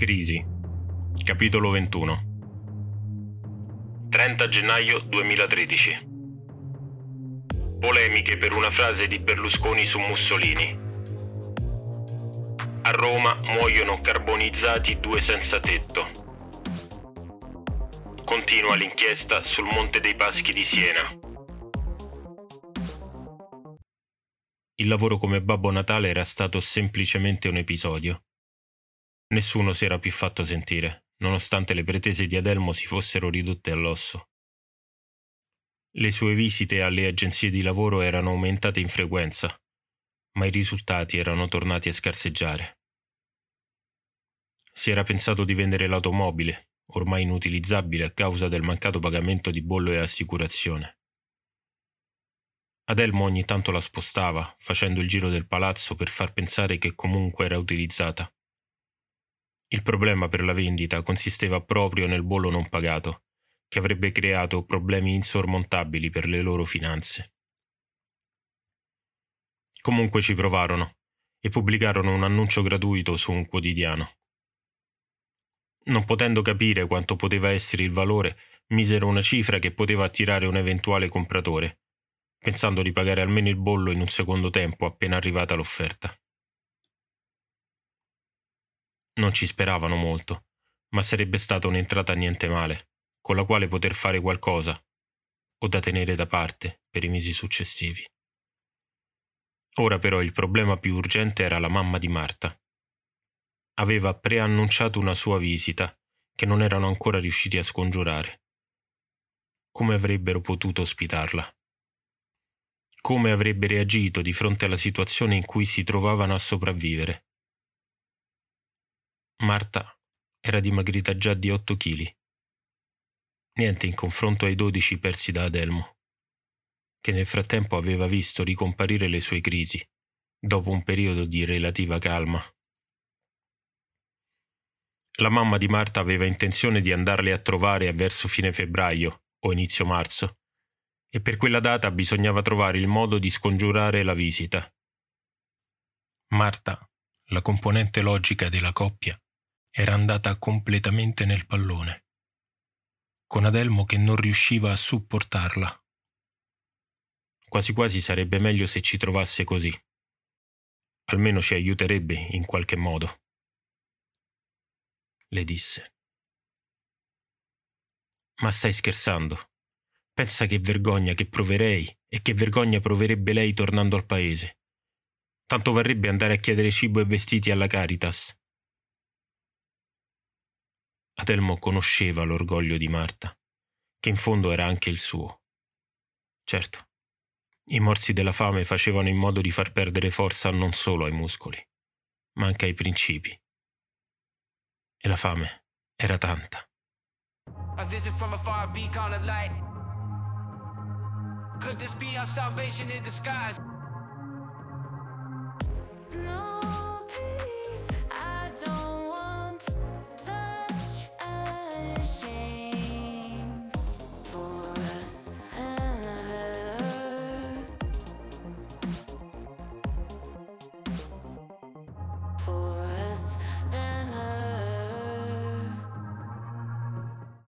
Crisi. Capitolo 21. 30 gennaio 2013. Polemiche per una frase di Berlusconi su Mussolini. A Roma muoiono carbonizzati due senza tetto. Continua l'inchiesta sul Monte dei Paschi di Siena. Il lavoro come Babbo Natale era stato semplicemente un episodio. Nessuno si era più fatto sentire, nonostante le pretese di Adelmo si fossero ridotte all'osso. Le sue visite alle agenzie di lavoro erano aumentate in frequenza, ma i risultati erano tornati a scarseggiare. Si era pensato di vendere l'automobile, ormai inutilizzabile a causa del mancato pagamento di bollo e assicurazione. Adelmo ogni tanto la spostava, facendo il giro del palazzo per far pensare che comunque era utilizzata. Il problema per la vendita consisteva proprio nel bollo non pagato, che avrebbe creato problemi insormontabili per le loro finanze. Comunque ci provarono e pubblicarono un annuncio gratuito su un quotidiano. Non potendo capire quanto poteva essere il valore, misero una cifra che poteva attirare un eventuale compratore pensando di pagare almeno il bollo in un secondo tempo appena arrivata l'offerta. Non ci speravano molto, ma sarebbe stata un'entrata niente male, con la quale poter fare qualcosa, o da tenere da parte per i mesi successivi. Ora però il problema più urgente era la mamma di Marta. Aveva preannunciato una sua visita, che non erano ancora riusciti a scongiurare. Come avrebbero potuto ospitarla? come avrebbe reagito di fronte alla situazione in cui si trovavano a sopravvivere. Marta era dimagrita già di 8 kg. Niente in confronto ai 12 persi da Adelmo, che nel frattempo aveva visto ricomparire le sue crisi, dopo un periodo di relativa calma. La mamma di Marta aveva intenzione di andarle a trovare verso fine febbraio o inizio marzo e per quella data bisognava trovare il modo di scongiurare la visita. Marta, la componente logica della coppia, era andata completamente nel pallone, con Adelmo che non riusciva a supportarla. Quasi quasi sarebbe meglio se ci trovasse così. Almeno ci aiuterebbe in qualche modo. Le disse. Ma stai scherzando? Pensa che vergogna che proverei e che vergogna proverebbe lei tornando al paese. Tanto varrebbe andare a chiedere cibo e vestiti alla Caritas. Adelmo conosceva l'orgoglio di Marta, che in fondo era anche il suo. Certo, i morsi della fame facevano in modo di far perdere forza non solo ai muscoli, ma anche ai principi. E la fame era tanta. A visit from afar, beacon of light. Could this be our salvation in disguise? for